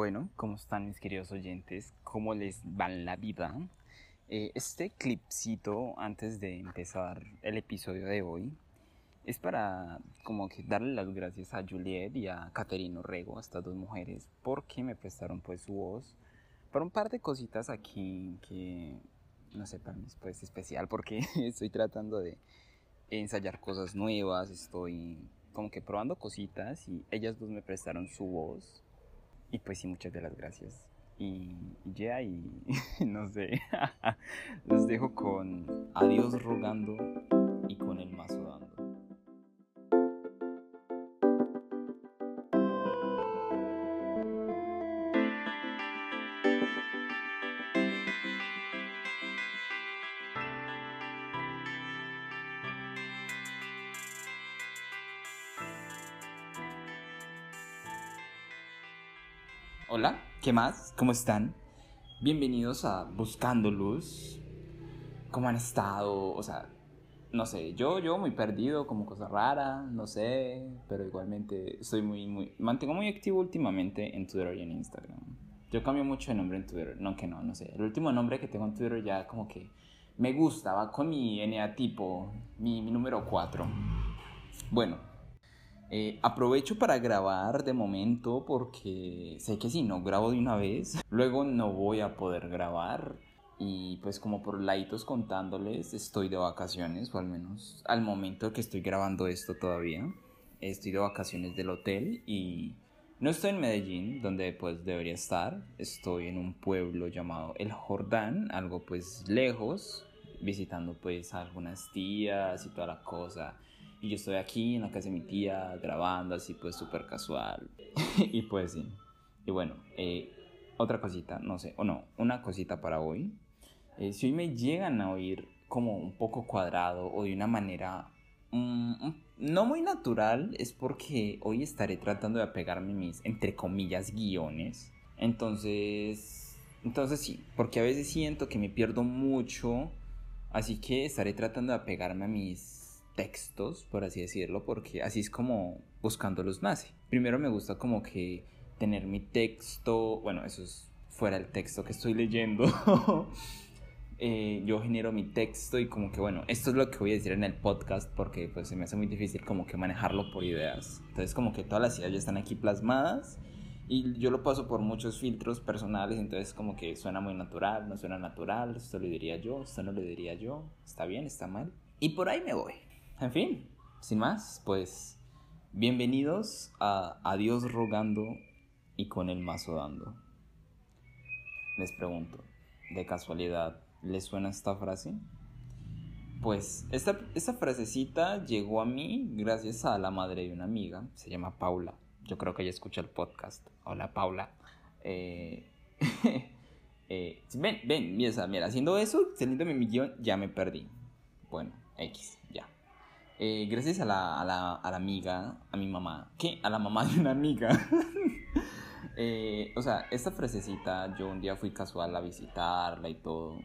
Bueno, ¿cómo están mis queridos oyentes? ¿Cómo les va la vida? Eh, este clipcito, antes de empezar el episodio de hoy, es para como que darle las gracias a Juliet y a Caterino Rego, a estas dos mujeres, porque me prestaron pues su voz para un par de cositas aquí que, no sé, para mí es pues especial porque estoy tratando de ensayar cosas nuevas, estoy como que probando cositas y ellas dos me prestaron su voz y pues sí, muchas de las gracias. Y ya, y no sé, los dejo con adiós rogando y con el mazo dando. ¿Qué más? ¿Cómo están? Bienvenidos a Buscando Luz. ¿Cómo han estado? O sea, no sé, yo, yo muy perdido, como cosa rara, no sé, pero igualmente estoy muy, muy, mantengo muy activo últimamente en Twitter y en Instagram. Yo cambio mucho de nombre en Twitter, no que no, no sé. El último nombre que tengo en Twitter ya como que me gusta, va con mi NA tipo, mi, mi número 4. Bueno, eh, aprovecho para grabar de momento porque sé que si no grabo de una vez, luego no voy a poder grabar. Y pues como por laitos contándoles, estoy de vacaciones, o al menos al momento que estoy grabando esto todavía. Estoy de vacaciones del hotel y no estoy en Medellín, donde pues debería estar. Estoy en un pueblo llamado El Jordán, algo pues lejos, visitando pues a algunas tías y toda la cosa. Y yo estoy aquí en la casa de mi tía grabando así pues súper casual. y pues sí. Y bueno, eh, otra cosita, no sé, o no, una cosita para hoy. Eh, si hoy me llegan a oír como un poco cuadrado o de una manera mm, no muy natural, es porque hoy estaré tratando de apegarme mis, entre comillas, guiones. Entonces, entonces sí, porque a veces siento que me pierdo mucho, así que estaré tratando de apegarme a mis textos, por así decirlo, porque así es como buscando los nace. Primero me gusta como que tener mi texto, bueno, eso es fuera el texto que estoy leyendo. Eh, yo genero mi texto y como que bueno, esto es lo que voy a decir en el podcast porque pues se me hace muy difícil como que manejarlo por ideas. Entonces como que todas las ideas ya están aquí plasmadas y yo lo paso por muchos filtros personales, entonces como que suena muy natural, no suena natural, esto lo diría yo, esto no lo diría yo, está bien, está mal. Y por ahí me voy. En fin, sin más, pues bienvenidos a Adiós rogando y con el mazo dando. Les pregunto, ¿de casualidad les suena esta frase? Pues esta, esta frasecita llegó a mí gracias a la madre de una amiga, se llama Paula. Yo creo que ella escucha el podcast. Hola Paula. Eh, eh, ven, ven, mira, mira, haciendo eso, teniendo mi millón, ya me perdí. Bueno, X. Eh, gracias a la, a, la, a la, amiga, a mi mamá, ¿qué? A la mamá de una amiga. eh, o sea, esta frasecita, yo un día fui casual a visitarla y todo.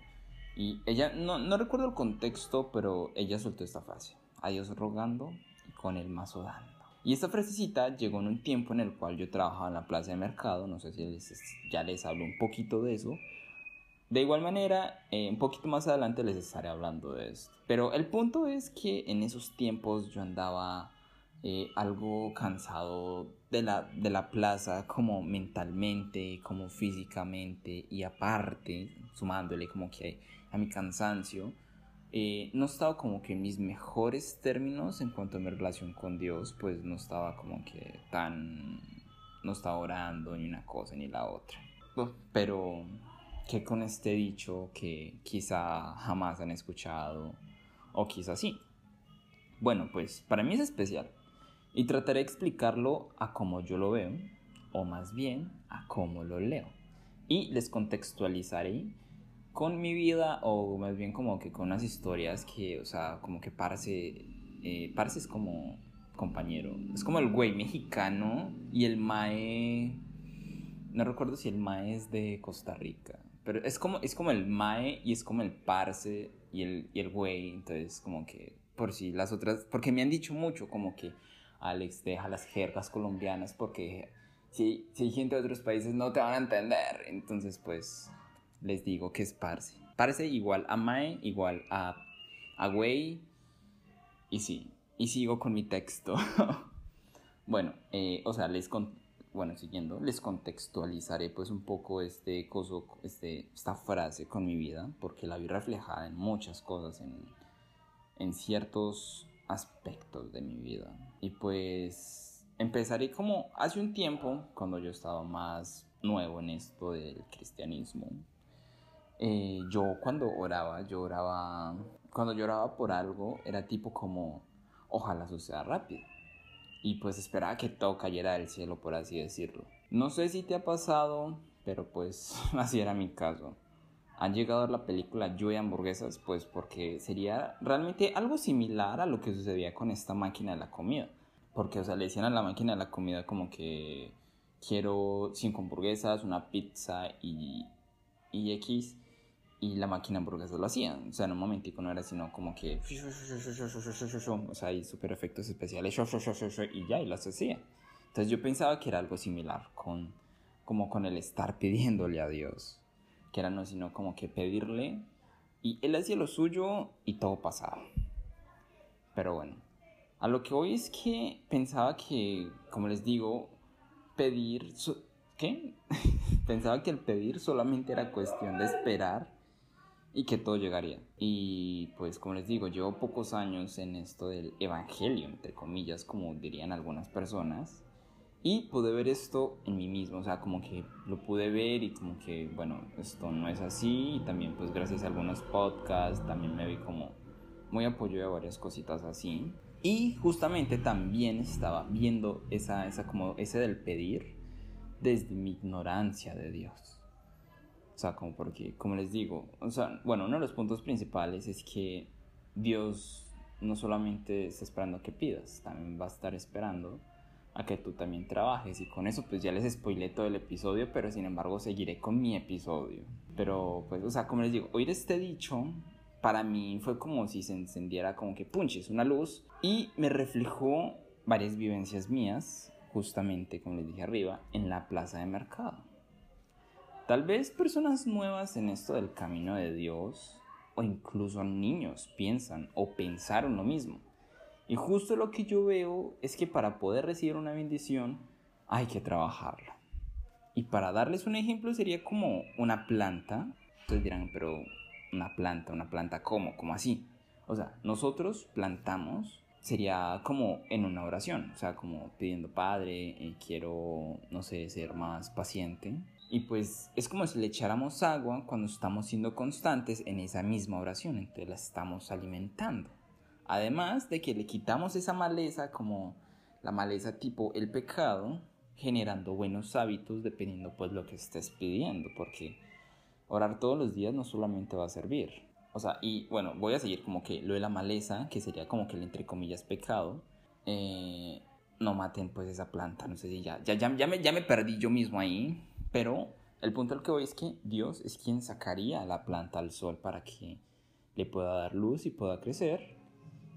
Y ella, no, no recuerdo el contexto, pero ella soltó esta frase. Adiós rogando y con el mazo dando. Y esta frasecita llegó en un tiempo en el cual yo trabajaba en la plaza de mercado, no sé si ya les hablo un poquito de eso, de igual manera, eh, un poquito más adelante les estaré hablando de esto. Pero el punto es que en esos tiempos yo andaba eh, algo cansado de la, de la plaza, como mentalmente, como físicamente, y aparte, sumándole como que a mi cansancio, eh, no estaba como que en mis mejores términos en cuanto a mi relación con Dios, pues no estaba como que tan... no estaba orando ni una cosa ni la otra. Pero que con este dicho que quizá jamás han escuchado o quizá sí. Bueno, pues para mí es especial y trataré de explicarlo a como yo lo veo o más bien a cómo lo leo y les contextualizaré con mi vida o más bien como que con unas historias que, o sea, como que Parce, eh, es como compañero, es como el güey mexicano y el Mae, no recuerdo si el Mae es de Costa Rica, pero es como, es como el mae y es como el parce y el, y el güey. Entonces, como que, por si las otras. Porque me han dicho mucho, como que Alex deja las jergas colombianas porque si, si hay gente de otros países no te van a entender. Entonces, pues, les digo que es parce. Parce igual a mae, igual a, a güey. Y sí, y sigo con mi texto. bueno, eh, o sea, les bueno, siguiendo, les contextualizaré pues un poco este coso, este, esta frase con mi vida, porque la vi reflejada en muchas cosas, en, en ciertos aspectos de mi vida. Y pues empezaré como hace un tiempo, cuando yo estaba más nuevo en esto del cristianismo. Eh, yo cuando oraba, yo oraba, cuando lloraba por algo, era tipo como, ojalá suceda rápido. Y pues esperaba que todo cayera del cielo, por así decirlo. No sé si te ha pasado, pero pues así era mi caso han llegado a la película Yo y hamburguesas, pues porque sería realmente algo similar a lo que sucedía con esta máquina de la comida. Porque, o sea, le decían a la máquina de la comida como que quiero cinco hamburguesas, una pizza y, y X. Y la máquina hamburguesas lo hacía. O sea, en un momentico no era sino como que... O sea, hay super efectos especiales. Y ya, y las hacía. Entonces yo pensaba que era algo similar con... Como con el estar pidiéndole a Dios que era no sino como que pedirle y él hacía lo suyo y todo pasaba. Pero bueno, a lo que hoy es que pensaba que, como les digo, pedir... ¿Qué? pensaba que el pedir solamente era cuestión de esperar y que todo llegaría. Y pues como les digo, llevo pocos años en esto del evangelio, entre comillas, como dirían algunas personas. Y pude ver esto en mí mismo, o sea, como que lo pude ver y como que, bueno, esto no es así. Y también pues gracias a algunos podcasts también me vi como muy apoyo a varias cositas así. Y justamente también estaba viendo esa, esa como ese del pedir desde mi ignorancia de Dios. O sea, como porque, como les digo, o sea, bueno, uno de los puntos principales es que Dios no solamente está esperando que pidas, también va a estar esperando a que tú también trabajes. Y con eso pues ya les spoilé todo el episodio, pero sin embargo seguiré con mi episodio. Pero pues, o sea, como les digo, oír este dicho para mí fue como si se encendiera como que punches una luz y me reflejó varias vivencias mías, justamente como les dije arriba, en la plaza de mercado. Tal vez personas nuevas en esto del camino de Dios o incluso niños piensan o pensaron lo mismo. Y justo lo que yo veo es que para poder recibir una bendición hay que trabajarla. Y para darles un ejemplo sería como una planta. Ustedes dirán, pero una planta, una planta ¿cómo? ¿Cómo así? O sea, nosotros plantamos, sería como en una oración, o sea, como pidiendo, Padre, eh, quiero, no sé, ser más paciente. Y pues es como si le echáramos agua cuando estamos siendo constantes en esa misma oración, entonces la estamos alimentando. Además de que le quitamos esa maleza como la maleza tipo el pecado, generando buenos hábitos dependiendo pues lo que estés pidiendo, porque orar todos los días no solamente va a servir. O sea, y bueno, voy a seguir como que lo de la maleza, que sería como que el entre comillas pecado, eh, no maten pues esa planta, no sé si ya, ya, ya, me, ya me perdí yo mismo ahí, pero el punto al que voy es que Dios es quien sacaría la planta al sol para que le pueda dar luz y pueda crecer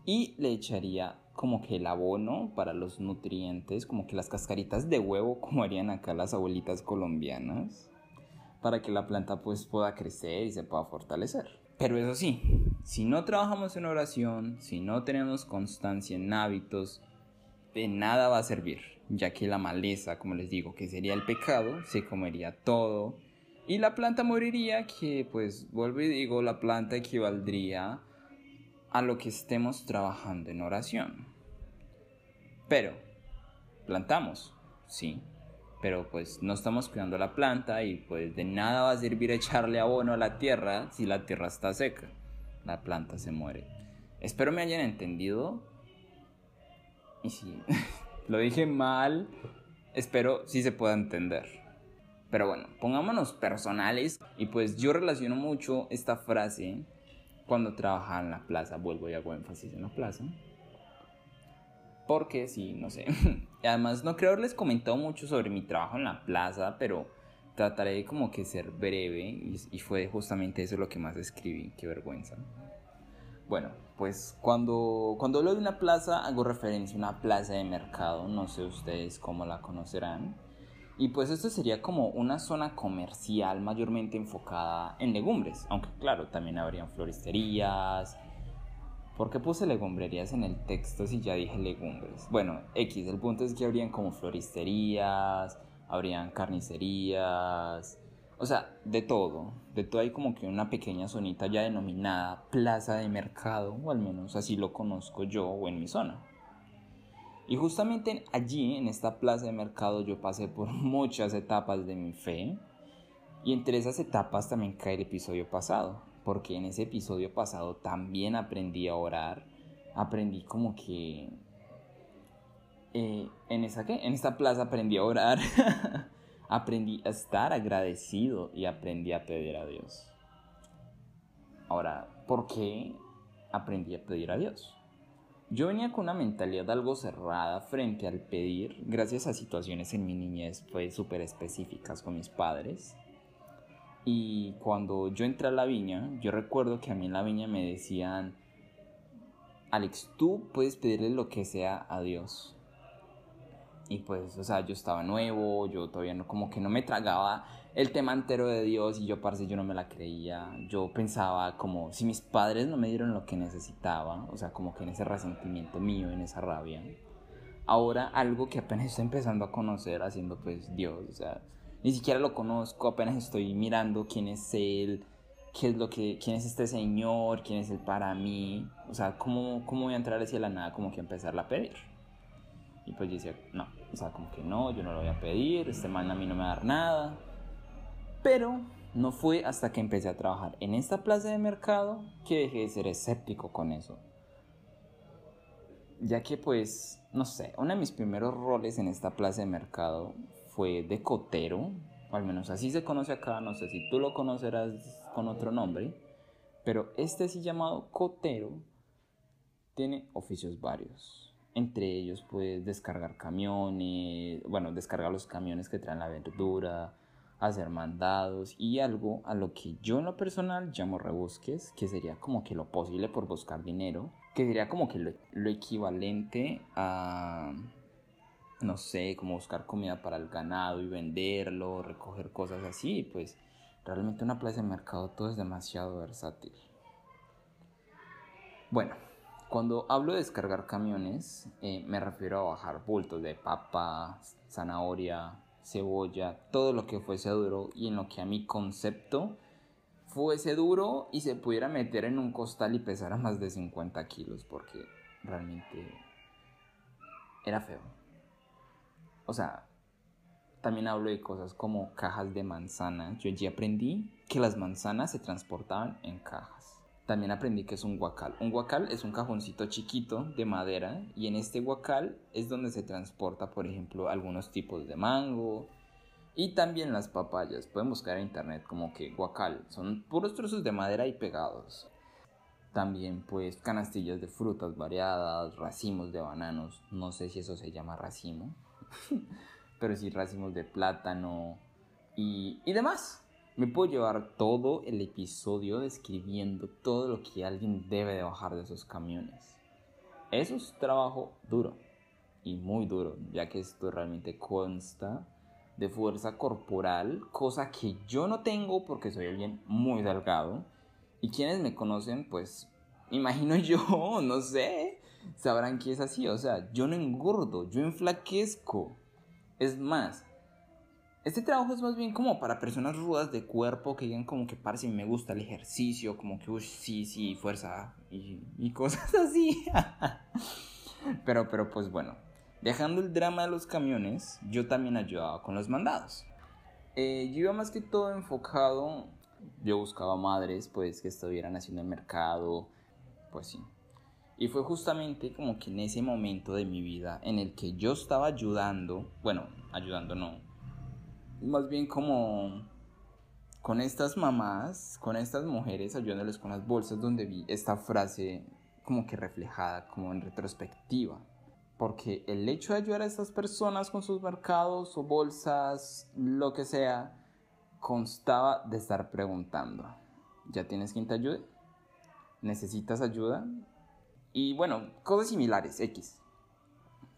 y le echaría como que el abono para los nutrientes, como que las cascaritas de huevo, como harían acá las abuelitas colombianas, para que la planta pues pueda crecer y se pueda fortalecer. Pero eso sí, si no trabajamos en oración, si no tenemos constancia en hábitos, de nada va a servir, ya que la maleza, como les digo, que sería el pecado, se comería todo y la planta moriría, que pues vuelvo y digo, la planta equivaldría a lo que estemos trabajando en oración. Pero, plantamos, sí, pero pues no estamos cuidando la planta y pues de nada va a servir echarle abono a la tierra si la tierra está seca. La planta se muere. Espero me hayan entendido. Y si lo dije mal, espero sí se pueda entender. Pero bueno, pongámonos personales y pues yo relaciono mucho esta frase cuando trabajaba en la plaza, vuelvo y hago énfasis en la plaza. Porque sí, no sé. Además, no creo haberles comentado mucho sobre mi trabajo en la plaza, pero trataré de como que ser breve y, fue justamente eso lo que más escribí, qué vergüenza. Bueno, pues cuando, cuando hablo de una plaza hago referencia a una plaza de mercado, no sé ustedes cómo la conocerán. Y pues esto sería como una zona comercial mayormente enfocada en legumbres, aunque claro, también habrían floristerías. ¿Por qué puse legumbrerías en el texto si ya dije legumbres? Bueno, X, el punto es que habrían como floristerías, habrían carnicerías, o sea, de todo, de todo hay como que una pequeña zonita ya denominada plaza de mercado, o al menos así lo conozco yo o en mi zona. Y justamente allí, en esta plaza de mercado, yo pasé por muchas etapas de mi fe. Y entre esas etapas también cae el episodio pasado. Porque en ese episodio pasado también aprendí a orar. Aprendí como que... Eh, en, esa, ¿qué? en esta plaza aprendí a orar. aprendí a estar agradecido y aprendí a pedir a Dios. Ahora, ¿por qué aprendí a pedir a Dios? Yo venía con una mentalidad algo cerrada frente al pedir, gracias a situaciones en mi niñez pues súper específicas con mis padres. Y cuando yo entré a la viña, yo recuerdo que a mí en la viña me decían, Alex, tú puedes pedirle lo que sea a Dios. Y pues, o sea, yo estaba nuevo, yo todavía no, como que no me tragaba el tema entero de Dios y yo, parce, yo no me la creía. Yo pensaba como, si mis padres no me dieron lo que necesitaba, o sea, como que en ese resentimiento mío, en esa rabia. Ahora algo que apenas estoy empezando a conocer haciendo pues Dios, o sea, ni siquiera lo conozco, apenas estoy mirando quién es Él, qué es lo que, quién es este Señor, quién es Él para mí, o sea, cómo, cómo voy a entrar hacia la nada, como que empezarla a pedir. Y pues yo decía, no, o sea, como que no, yo no lo voy a pedir, este man a mí no me va a dar nada. Pero no fue hasta que empecé a trabajar en esta plaza de mercado que dejé de ser escéptico con eso. Ya que pues, no sé, uno de mis primeros roles en esta plaza de mercado fue de cotero, o al menos así se conoce acá, no sé si tú lo conocerás con otro nombre, pero este sí llamado cotero tiene oficios varios. Entre ellos puedes descargar camiones, bueno, descargar los camiones que traen la verdura, hacer mandados y algo a lo que yo en lo personal llamo rebusques, que sería como que lo posible por buscar dinero, que sería como que lo, equivalente a, no sé, como buscar comida para el ganado y venderlo, recoger cosas así, pues realmente una plaza de mercado todo es demasiado versátil. Bueno, cuando hablo de descargar camiones, eh, me refiero a bajar bultos de papa, zanahoria, cebolla, todo lo que fuese duro y en lo que a mi concepto fuese duro y se pudiera meter en un costal y pesara más de 50 kilos porque realmente era feo. O sea, también hablo de cosas como cajas de manzanas. Yo allí aprendí que las manzanas se transportaban en cajas. También aprendí que es un guacal. Un guacal es un cajoncito chiquito de madera y en este guacal es donde se transporta, por ejemplo, algunos tipos de mango y también las papayas. Pueden buscar en internet como que guacal. Son puros trozos de madera y pegados. También pues canastillas de frutas variadas, racimos de bananos. No sé si eso se llama racimo. pero sí racimos de plátano y, y demás. Me puedo llevar todo el episodio describiendo todo lo que alguien debe de bajar de esos camiones. Eso es trabajo duro y muy duro, ya que esto realmente consta de fuerza corporal, cosa que yo no tengo porque soy alguien muy delgado. Y quienes me conocen, pues, imagino yo, no sé, sabrán que es así. O sea, yo no engordo, yo enflaquezco. Es más, este trabajo es más bien como para personas rudas de cuerpo que digan como que parece me gusta el ejercicio, como que uy, sí, sí, fuerza y, cosas así. pero, pero pues bueno, dejando el drama de los camiones, yo también ayudaba con los mandados. Eh, yo iba más que todo enfocado, yo buscaba madres pues que estuvieran haciendo el mercado, pues sí. Y fue justamente como que en ese momento de mi vida en el que yo estaba ayudando, bueno, ayudando no, más bien como con estas mamás, con estas mujeres, ayudándoles con las bolsas, donde vi esta frase como que reflejada, como en retrospectiva. Porque el hecho de ayudar a estas personas con sus mercados o bolsas, lo que sea, constaba de estar preguntando, ¿ya tienes quien te ayude? ¿Necesitas ayuda? Y bueno, cosas similares, X.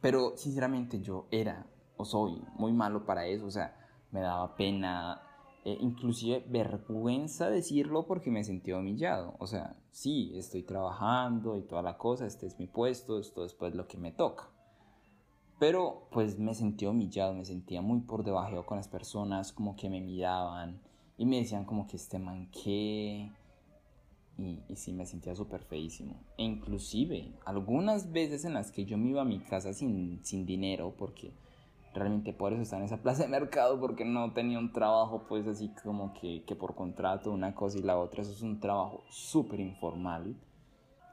Pero sinceramente yo era o soy muy malo para eso, o sea, me daba pena, eh, inclusive vergüenza decirlo porque me sentía humillado. O sea, sí, estoy trabajando y toda la cosa, este es mi puesto, esto es pues lo que me toca. Pero pues me sentía humillado, me sentía muy por debajo con las personas, como que me miraban y me decían como que este manqué. Y, y sí, me sentía súper feísimo. E inclusive, algunas veces en las que yo me iba a mi casa sin, sin dinero, porque realmente por eso estaba en esa plaza de mercado, porque no tenía un trabajo pues así como que, que por contrato, una cosa y la otra, eso es un trabajo súper informal.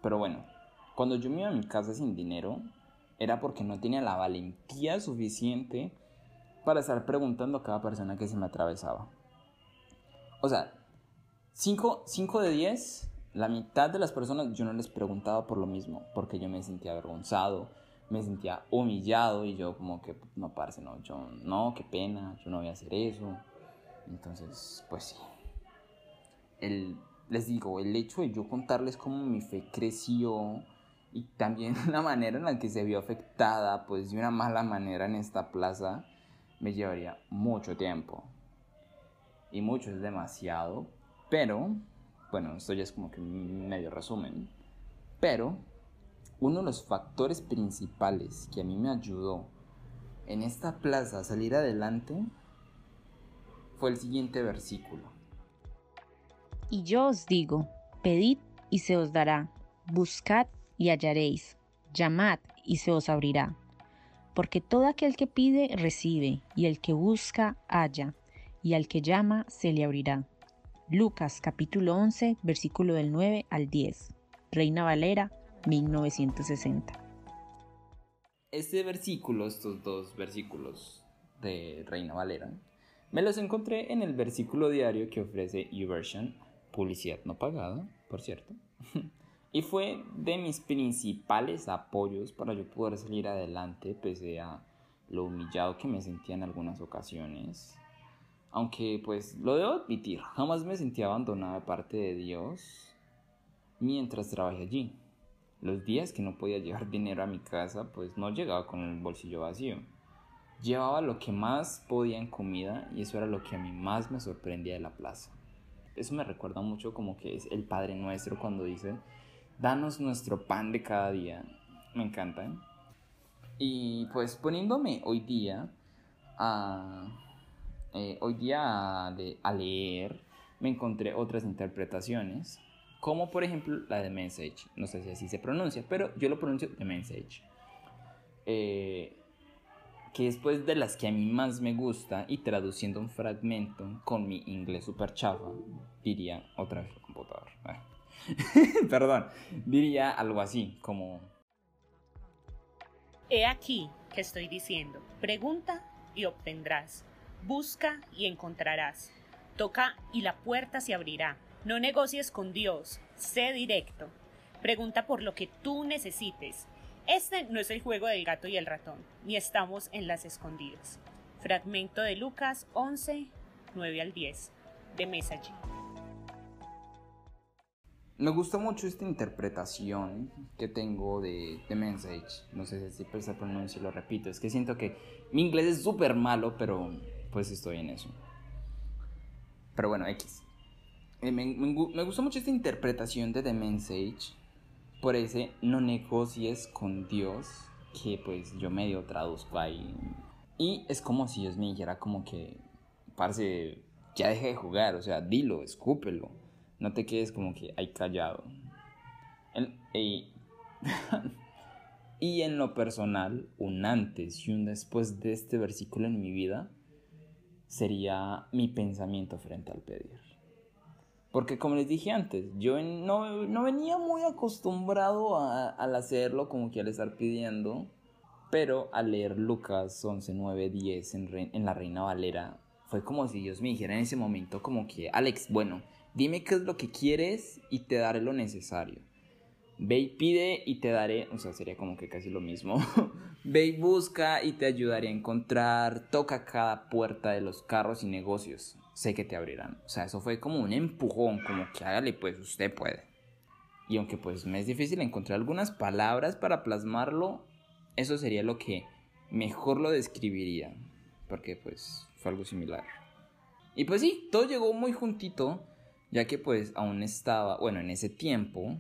Pero bueno, cuando yo me iba a mi casa sin dinero, era porque no tenía la valentía suficiente para estar preguntando a cada persona que se me atravesaba. O sea, 5 de 10, la mitad de las personas yo no les preguntaba por lo mismo, porque yo me sentía avergonzado, me sentía humillado y yo como que no parce, no, yo no, qué pena, yo no voy a hacer eso. Entonces, pues sí. El, les digo, el hecho de yo contarles cómo mi fe creció y también la manera en la que se vio afectada, pues de una mala manera en esta plaza, me llevaría mucho tiempo. Y mucho es demasiado, pero, bueno, esto ya es como que medio resumen, pero uno de los factores principales que a mí me ayudó en esta plaza a salir adelante fue el siguiente versículo. Y yo os digo, pedid y se os dará, buscad y hallaréis, llamad y se os abrirá. Porque todo aquel que pide recibe, y el que busca halla, y al que llama se le abrirá. Lucas capítulo 11, versículo del 9 al 10. Reina Valera 1960. Este versículo, estos dos versículos de Reina Valera, me los encontré en el versículo diario que ofrece YouVersion, publicidad no pagada, por cierto. y fue de mis principales apoyos para yo poder salir adelante pese a lo humillado que me sentía en algunas ocasiones. Aunque pues lo debo admitir, jamás me sentí abandonado de parte de Dios mientras trabajé allí. Los días que no podía llevar dinero a mi casa, pues no llegaba con el bolsillo vacío. Llevaba lo que más podía en comida y eso era lo que a mí más me sorprendía de la plaza. Eso me recuerda mucho como que es el Padre Nuestro cuando dice, danos nuestro pan de cada día. Me encanta. ¿eh? Y pues poniéndome hoy día a, eh, hoy día a leer, me encontré otras interpretaciones como por ejemplo la de Message, no sé si así se pronuncia, pero yo lo pronuncio de Message, eh, que es pues de las que a mí más me gusta y traduciendo un fragmento con mi inglés super chafa, diría otra vez el computador, perdón, diría algo así como... He aquí que estoy diciendo, pregunta y obtendrás, busca y encontrarás, toca y la puerta se abrirá no negocies con Dios, sé directo. Pregunta por lo que tú necesites. Este no es el juego del gato y el ratón, ni estamos en las escondidas. Fragmento de Lucas 11, 9 al 10, de Message. Me gusta mucho esta interpretación que tengo de, de Message. No sé si se pronuncia, lo repito. Es que siento que mi inglés es súper malo, pero pues estoy en eso. Pero bueno, X. Eh, me, me, gustó mucho esta interpretación de The Message por ese no negocies con Dios que pues yo medio traduzco ahí. Y es como si Dios me dijera como que, parce, ya deje de jugar, o sea, dilo, escúpelo. No te quedes como que ahí callado. y en lo personal, un antes y un después de este versículo en mi vida sería mi pensamiento frente al pedir. Porque como les dije antes, yo no, no venía muy acostumbrado a, al hacerlo, como que al estar pidiendo. Pero al leer Lucas 11, 9, 10 en, en la Reina Valera, fue como si Dios me dijera en ese momento como que, Alex, bueno, dime qué es lo que quieres y te daré lo necesario. Ve y pide y te daré, o sea, sería como que casi lo mismo. Ve y busca y te ayudaré a encontrar, toca cada puerta de los carros y negocios sé que te abrirán. O sea, eso fue como un empujón, como que hágale, pues usted puede. Y aunque pues me es difícil encontrar algunas palabras para plasmarlo, eso sería lo que mejor lo describiría, porque pues fue algo similar. Y pues sí, todo llegó muy juntito, ya que pues aún estaba, bueno, en ese tiempo,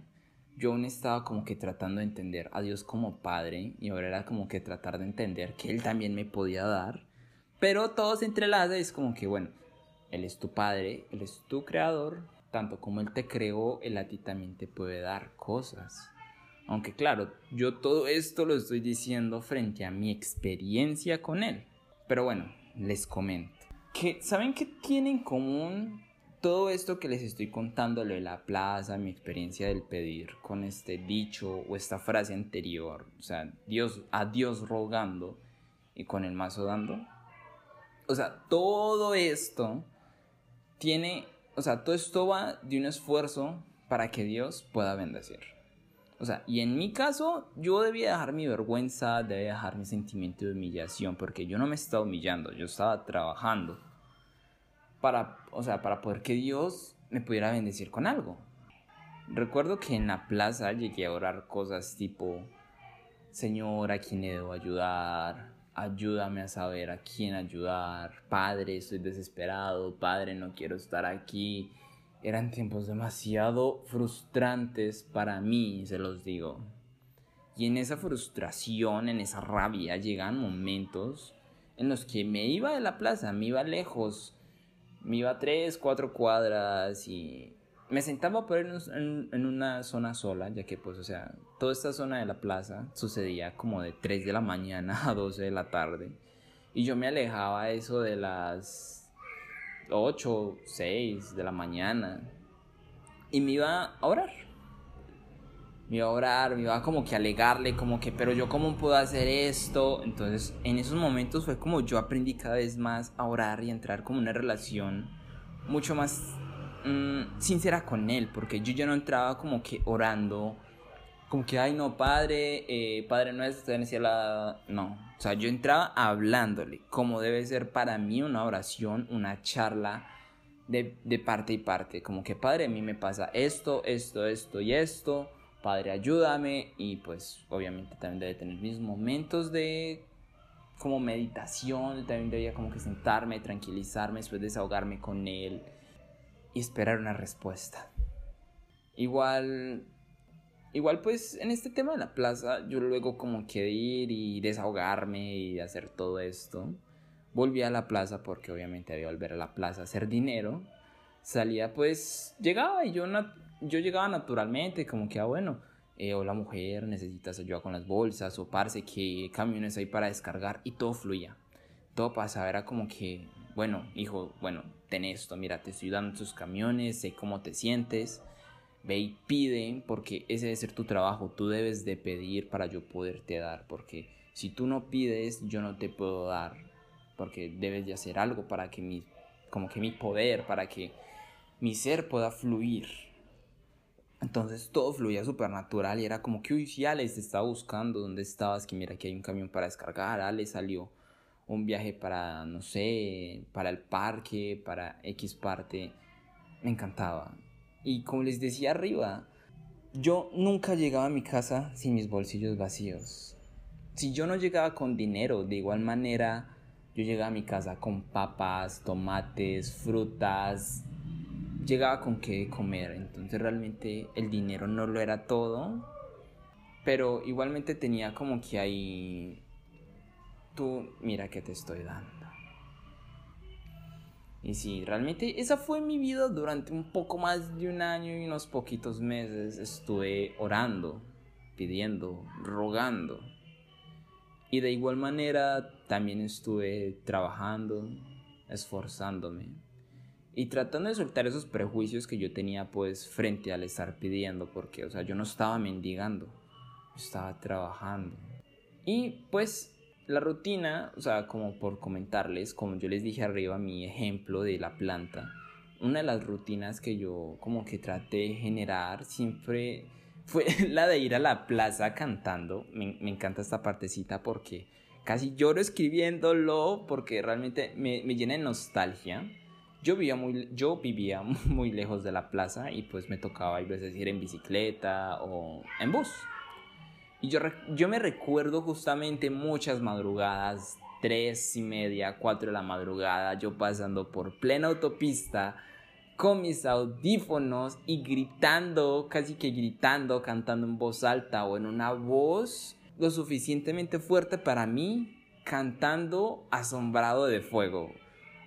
yo aún estaba como que tratando de entender a Dios como Padre, y ahora era como que tratar de entender que Él también me podía dar, pero todo se entrelaza es como que, bueno, Él es tu Padre, Él es tu Creador, tanto como Él te creó, Él a ti también te puede dar cosas. Aunque claro, yo todo esto lo estoy diciendo frente a mi experiencia con Él. Pero bueno, les comento. Que, ¿Saben qué tiene en común todo esto que les estoy contando, lo de la plaza, mi experiencia del pedir con este dicho o esta frase anterior? O sea, Dios, a Dios rogando y con el mazo dando. O sea, todo esto tiene, o sea, todo esto va de un esfuerzo para que Dios pueda bendecir. O sea, y en mi caso, yo debía dejar mi vergüenza, debía dejar mi sentimiento de humillación, porque yo no me estaba humillando, yo estaba trabajando para, o sea, para poder que Dios me pudiera bendecir con algo. Recuerdo que en la plaza llegué a orar cosas tipo, Señor, ¿a quién le debo ayudar? Ayúdame a saber a quién ayudar. Padre, estoy desesperado. Padre, no quiero estar aquí eran tiempos demasiado frustrantes para mí, se los digo. Y en esa frustración, en esa rabia, llegan momentos en los que me iba de la plaza, me iba lejos, me iba tres, cuatro cuadras y me sentaba por en, en, una zona sola, ya que pues, o sea, toda esta zona de la plaza sucedía como de 3 de la mañana a 12 de la tarde. Y yo me alejaba eso de las 8, 6 de la mañana. Y me iba a orar. Me iba a orar, me iba como que a alegarle, como que, pero yo cómo puedo hacer esto. Entonces, en esos momentos fue como yo aprendí cada vez más a orar y a entrar como una relación mucho más mm, sincera con él, porque yo ya no entraba como que orando como que, ay, no, padre, eh, padre nuestro, en la... No, o sea, yo entraba hablándole, como debe ser para mí una oración, una charla de, de parte y parte, como que, padre, a mí me pasa esto, esto, esto y esto, padre, ayúdame, y pues obviamente también debe tener mis momentos de como meditación, también debía como que sentarme, tranquilizarme, después desahogarme con él y esperar una respuesta. Igual Igual pues en este tema de la plaza, yo luego como que ir y desahogarme y hacer todo esto, volví a la plaza porque obviamente había volver a la plaza a hacer dinero. Salía pues, llegaba y yo, yo llegaba naturalmente como que, ah bueno, eh, hola mujer, necesitas ayuda con las bolsas o parce que camiones hay para descargar y todo fluía. Todo pasaba, era como que, bueno, hijo, bueno, ten esto, mira, te estoy dando tus camiones, sé cómo te sientes Ve y pide porque ese debe ser tu trabajo. Tú debes de pedir para yo poderte dar. Porque si tú no pides, yo no te puedo dar. Porque debes de hacer algo para que mi, como que mi poder, para que mi ser pueda fluir. Entonces todo fluía súper natural y era como que, uy, si estaba buscando, ¿dónde estabas? Que mira que hay un camión para descargar. Alex salió un viaje para, no sé, para el parque, para X parte. Me encantaba. Y como les decía arriba, yo nunca llegaba a mi casa sin mis bolsillos vacíos. Si yo no llegaba con dinero, de igual manera, yo llegaba a mi casa con papas, tomates, frutas, llegaba con qué comer. Entonces realmente el dinero no lo era todo, pero igualmente tenía como que ahí, tú mira que te estoy dando. Y sí, realmente esa fue mi vida durante un poco más de un año y unos poquitos meses. Estuve orando, pidiendo, rogando. Y de igual manera también estuve trabajando, esforzándome. Y tratando de soltar esos prejuicios que yo tenía pues frente al estar pidiendo. Porque, o sea, yo no estaba mendigando, estaba trabajando. Y pues la rutina, o sea, como por comentarles, como yo les dije arriba, mi ejemplo de la planta, una de las rutinas que yo como que traté de generar siempre fue la de ir a la plaza cantando. Me, encanta esta partecita porque casi lloro escribiéndolo porque realmente me, me llena de nostalgia. Yo vivía, muy, yo vivía muy lejos de la plaza y pues me tocaba a veces ir en bicicleta o en bus. Y yo, yo me recuerdo justamente muchas madrugadas, tres y media, cuatro de la madrugada, yo pasando por plena autopista con mis audífonos y gritando, casi que gritando, cantando en voz alta o en una voz lo suficientemente fuerte para mí, cantando asombrado de fuego.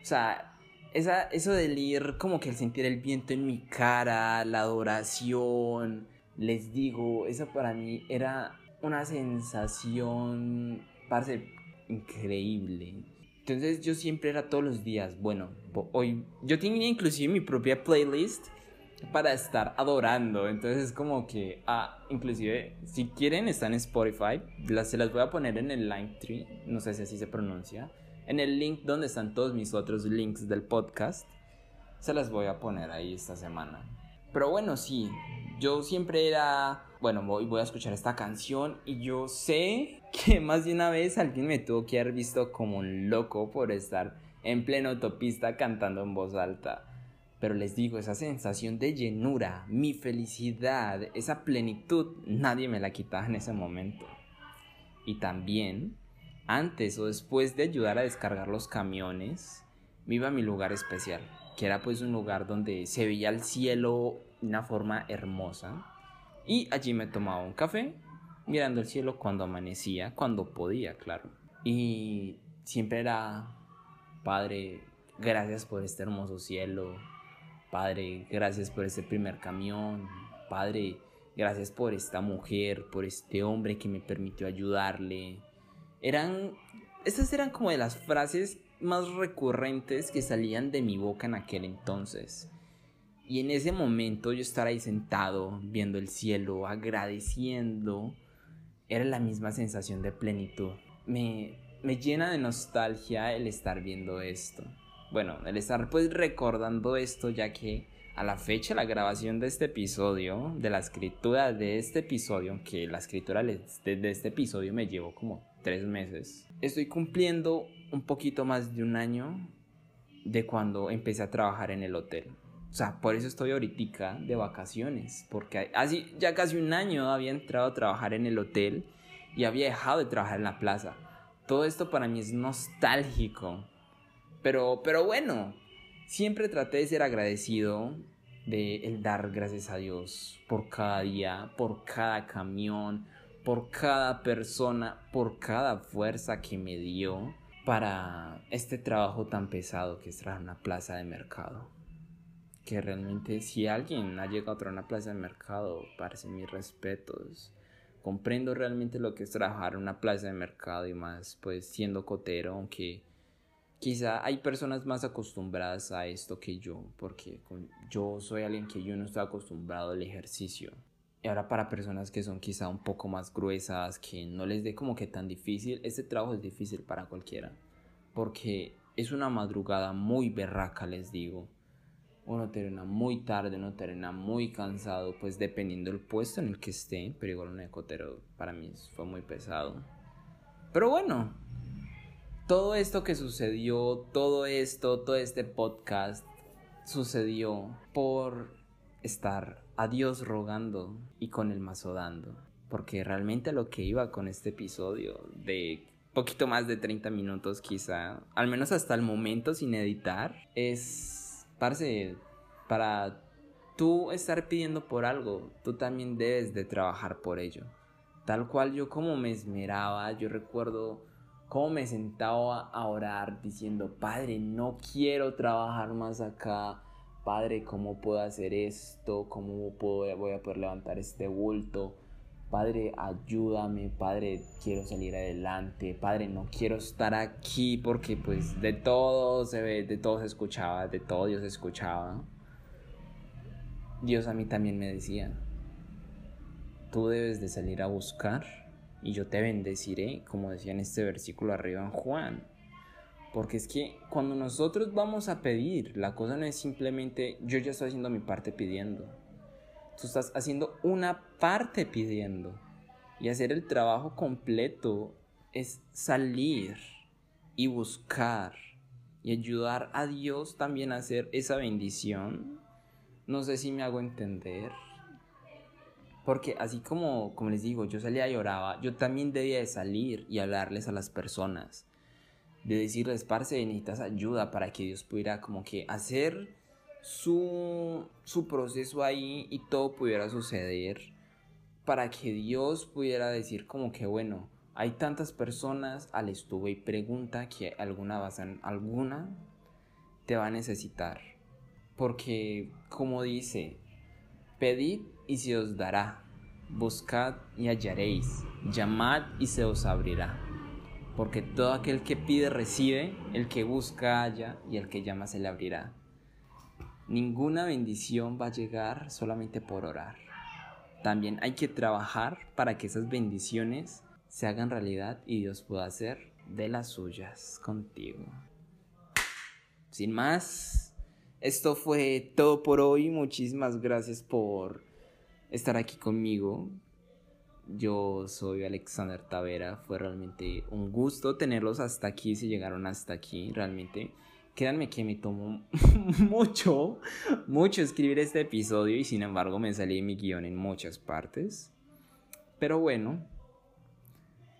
O sea, esa, eso del ir como que el sentir el viento en mi cara, la adoración, les digo, eso para mí era una sensación, parece increíble. Entonces yo siempre era todos los días, bueno, hoy yo tenía inclusive mi propia playlist para estar adorando. Entonces es como que, ah, inclusive, si quieren, están en Spotify. Las, se las voy a poner en el link tree, no sé si así se pronuncia. En el link donde están todos mis otros links del podcast. Se las voy a poner ahí esta semana. Pero bueno, sí, yo siempre era, bueno, voy, voy a escuchar esta canción y yo sé que más de una vez alguien me tuvo que haber visto como un loco por estar en plena autopista cantando en voz alta. Pero les digo, esa sensación de llenura, mi felicidad, esa plenitud, nadie me la quitaba en ese momento. Y también, antes o después de ayudar a descargar los camiones, me iba a mi lugar especial, que era pues un lugar donde se veía el cielo una forma hermosa. Y allí me tomaba un café, mirando el cielo cuando amanecía, cuando podía, claro. Y siempre era, Padre, gracias por este hermoso cielo, Padre, gracias por este primer camión. Padre, gracias por esta mujer, por este hombre que me permitió ayudarle. Eran, estas eran como de las frases más recurrentes que salían de mi boca en aquel entonces. Y en ese momento yo estar ahí sentado, viendo el cielo, agradeciendo, era la misma sensación de plenitud. Me, me llena de nostalgia el estar viendo esto bueno, el estar pues recordando esto ya que a la fecha la grabación de este episodio, de la escritura de este episodio, aunque la escritura de, este episodio me llevó como tres meses, estoy cumpliendo un poquito más de un año de cuando empecé a trabajar en el hotel. O sea, por eso estoy ahorita de vacaciones, porque así ya casi un año había entrado a trabajar en el hotel y había dejado de trabajar en la plaza. Todo esto para mí es nostálgico, pero, pero bueno, siempre traté de ser agradecido de el dar gracias a Dios por cada día, por cada camión, por cada persona, por cada fuerza que me dio para este trabajo tan pesado que es trabajar una plaza de mercado. Que realmente si alguien ha llegado a traer una plaza de mercado, parece mis respetos. Comprendo realmente lo que es trabajar en una plaza de mercado y más pues siendo cotero, aunque quizá hay personas más acostumbradas a esto que yo, porque yo soy alguien que yo no estoy acostumbrado al ejercicio. Y ahora para personas que son quizá un poco más gruesas, que no les dé como que tan difícil, este trabajo es difícil para cualquiera, porque es una madrugada muy berraca, les digo. Uno termina muy tarde, uno termina muy cansado, pues dependiendo del puesto en el que esté, pero igual un ecotero para mí fue muy pesado. Pero bueno, todo esto que sucedió, todo esto, todo este podcast sucedió por estar a Dios rogando y con el mazo dando. Porque realmente lo que iba con este episodio de poquito más de 30 minutos quizá, al menos hasta el momento sin editar, es, parce, para tú estar pidiendo por algo, tú también debes de trabajar por ello. Tal cual yo como me esmeraba, yo recuerdo cómo me sentaba a orar diciendo, Padre, no quiero trabajar más acá. Padre, ¿cómo puedo hacer esto? ¿Cómo puedo, voy a poder levantar este bulto? Padre, ayúdame, Padre, quiero salir adelante, Padre, no quiero estar aquí porque pues de todo se ve, de todo se escuchaba, de todo Dios escuchaba. Dios a mí también me decía, tú debes de salir a buscar y yo te bendeciré, como decía en este versículo arriba en Juan. Porque es que cuando nosotros vamos a pedir, la cosa no es simplemente yo ya estoy haciendo mi parte pidiendo. Tú estás haciendo una parte pidiendo. Y hacer el trabajo completo es salir y buscar y ayudar a Dios también a hacer esa bendición. No sé si me hago entender. Porque así como, como les digo, yo salía y oraba, yo también debía de salir y hablarles a las personas. De decirles, parce, necesitas ayuda para que Dios pudiera como que hacer su, su proceso ahí y todo pudiera suceder. Para que Dios pudiera decir como que, bueno, hay tantas personas al estuvo y pregunta que alguna, alguna te va a necesitar. Porque, como dice, pedid y se os dará, buscad y hallaréis, llamad y se os abrirá. Porque todo aquel que pide recibe, el que busca halla y el que llama se le abrirá. Ninguna bendición va a llegar solamente por orar. También hay que trabajar para que esas bendiciones se hagan realidad y Dios pueda hacer de las suyas contigo. Sin más, esto fue todo por hoy. Muchísimas gracias por estar aquí conmigo. Yo soy Alexander Tavera. Fue realmente un gusto tenerlos hasta aquí, si llegaron hasta aquí. Realmente, créanme que me tomó mucho, mucho escribir este episodio y sin embargo me salí mi guion en muchas partes. Pero bueno,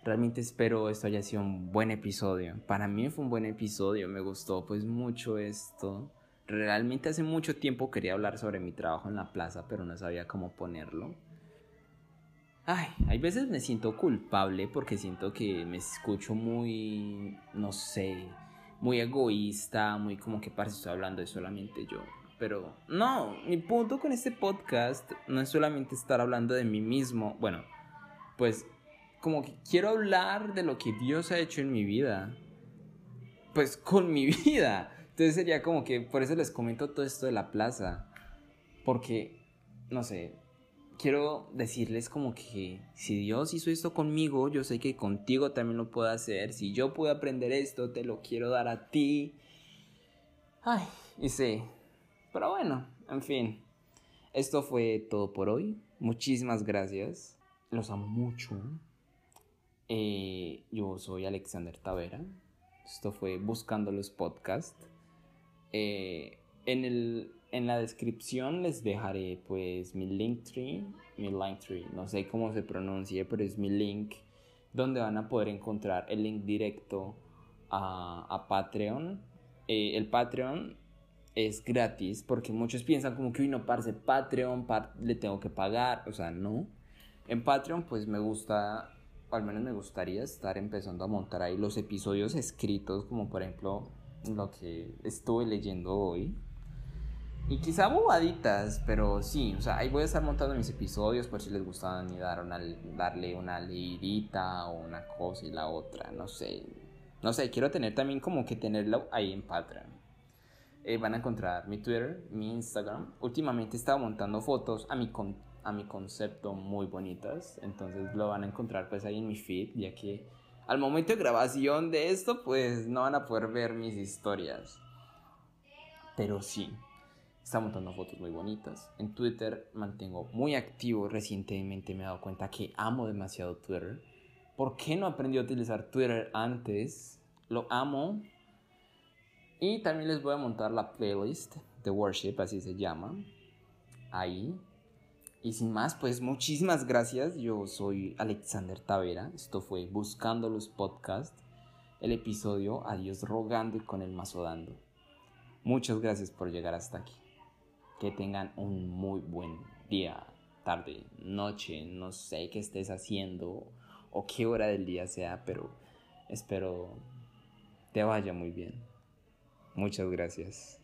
realmente espero esto haya sido un buen episodio. Para mí fue un buen episodio, me gustó pues mucho esto. Realmente hace mucho tiempo quería hablar sobre mi trabajo en la plaza, pero no sabía cómo ponerlo. Ay, hay veces me siento culpable porque siento que me escucho muy, no sé, muy egoísta, muy como que parece estoy hablando de solamente yo. Pero no, mi punto con este podcast no es solamente estar hablando de mí mismo. Bueno, pues como que quiero hablar de lo que Dios ha hecho en mi vida. Pues con mi vida. Entonces sería como que por eso les comento todo esto de la plaza. Porque, no sé, quiero decirles como que si Dios hizo esto conmigo, yo sé que contigo también lo puedo hacer. Si yo pude aprender esto, te lo quiero dar a ti. Ay, y sé. Pero bueno, en fin. Esto fue todo por hoy. Muchísimas gracias. Los amo mucho. Eh, yo soy Alexander Tavera. Esto fue Buscando los Podcasts. Eh, en, el, en la descripción les dejaré pues mi link tree, mi link tree, no sé cómo se pronuncie, pero es mi link donde van a poder encontrar el link directo a, Patreon. Eh, el Patreon es gratis porque muchos piensan como que, uy, no, parce, Patreon, le tengo que pagar, o sea, no. En Patreon pues me gusta, al menos me gustaría estar empezando a montar ahí los episodios escritos, como por ejemplo lo que estuve leyendo hoy. Y quizá bobaditas, pero sí, o sea, ahí voy a estar montando mis episodios por si les gustaban y dar una, darle una leidita o una cosa y la otra, no sé. No sé, quiero tener también como que tenerlo ahí en Patreon. Eh, van a encontrar mi Twitter, mi Instagram. Últimamente he estado montando fotos a mi, a mi concepto muy bonitas, entonces lo van a encontrar pues ahí en mi feed, ya que al momento de grabación de esto, pues no van a poder ver mis historias. Pero sí, está montando fotos muy bonitas. En Twitter mantengo muy activo. Recientemente me he dado cuenta que amo demasiado Twitter. ¿Por qué no aprendí a utilizar Twitter antes? Lo amo. Y también les voy a montar la playlist de Worship, así se llama. Ahí y sin más, pues muchísimas gracias. Yo soy Alexander Tavera. Esto fue Buscando los Podcasts. El episodio Adiós rogando y con el mazo dando. Muchas gracias por llegar hasta aquí. Que tengan un muy buen día, tarde, noche, no sé qué estés haciendo o qué hora del día sea, pero espero te vaya muy bien. Muchas gracias.